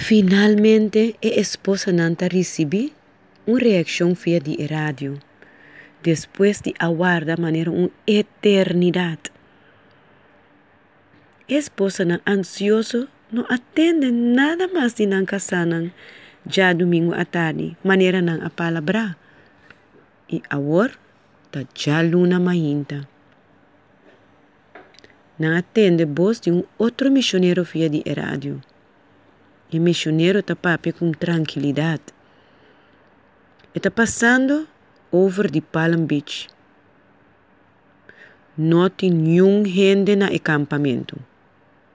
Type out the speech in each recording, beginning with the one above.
Finalmente, a esposa Nanta recebi uma reação via de rádio, depois de aguardar maneira uma eternidade. A esposa não ansioso não atende nada mais de não casanan já domingo à tarde, maneira não a palavra. E agora, tá já luna mainta. Não atende voz de um outro missionário via de rádio. E missionário está com tranquilidade. Está passando over de Palm Beach. Não tem nenhum gente no acampamento.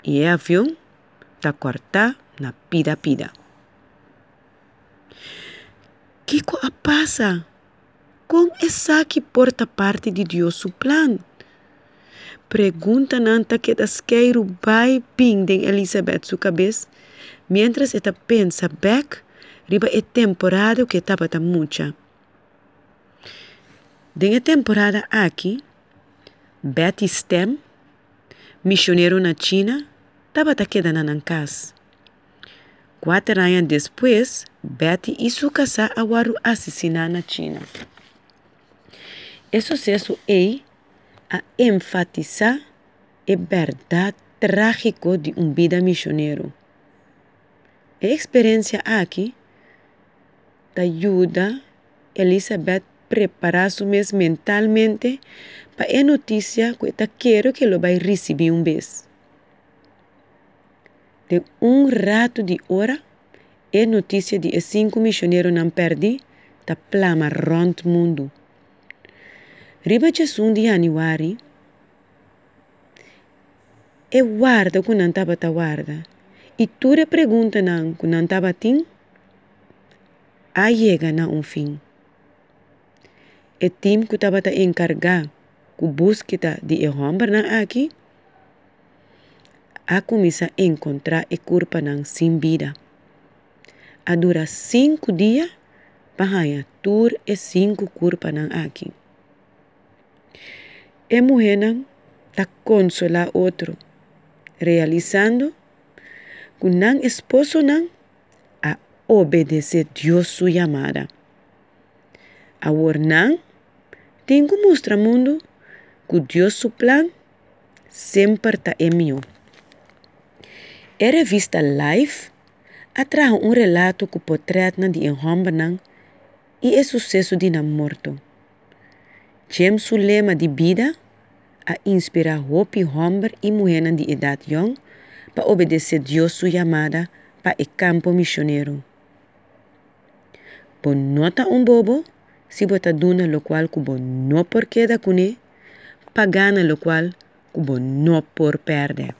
E o avião está cortado na pida-pida. que passa? Com essa que porta parte de Deus su plan? Pergunta nanta que das queiro vai pindem Elizabeth sua cabeça, mientras esta pensa back riba a temporada que estava ta mucha. Den temporada aqui, Betty Stem, missioneiro na China, estava ta quedando na casa. Quatro anos depois, Betty e sua casa awaru assassinar na China. Esse sucesso é a enfatizar a verdade trágica de um vida missionário. A experiência aqui ajuda Elizabeth a preparar-se mesmo mentalmente para a notícia que está quero que ela vai receber um vez. De um rato de hora, a notícia de cinco missionários não perdi está plama rond mundo. Riba de 1 de januari, e guarda que não estava ta guarda. E tu re pergunta que não estava tim, a chega na um fim. E tim que estava ta encargar com busca de homem na aqui, a começa a encontrar a corpo não sem vida. A dura cinco dias para tur e cinco corpo não aqui. E mulher não ta consolar outro, realizando não esposo não a obedecer chamada. Agora não tem que mostrar mundo que Deus seu plan sempre está em mim. A revista Life atrai um relato que portreta de um homem e o sucesso de um morto. James o lema de vida a inspirar hope homem e mulher de idade jong para obedecer Deus sua chamada para o campo missionário. Bom nota um bobo se bota duna lo qual que bom não por queda com pagana lo qual que bom não por perder.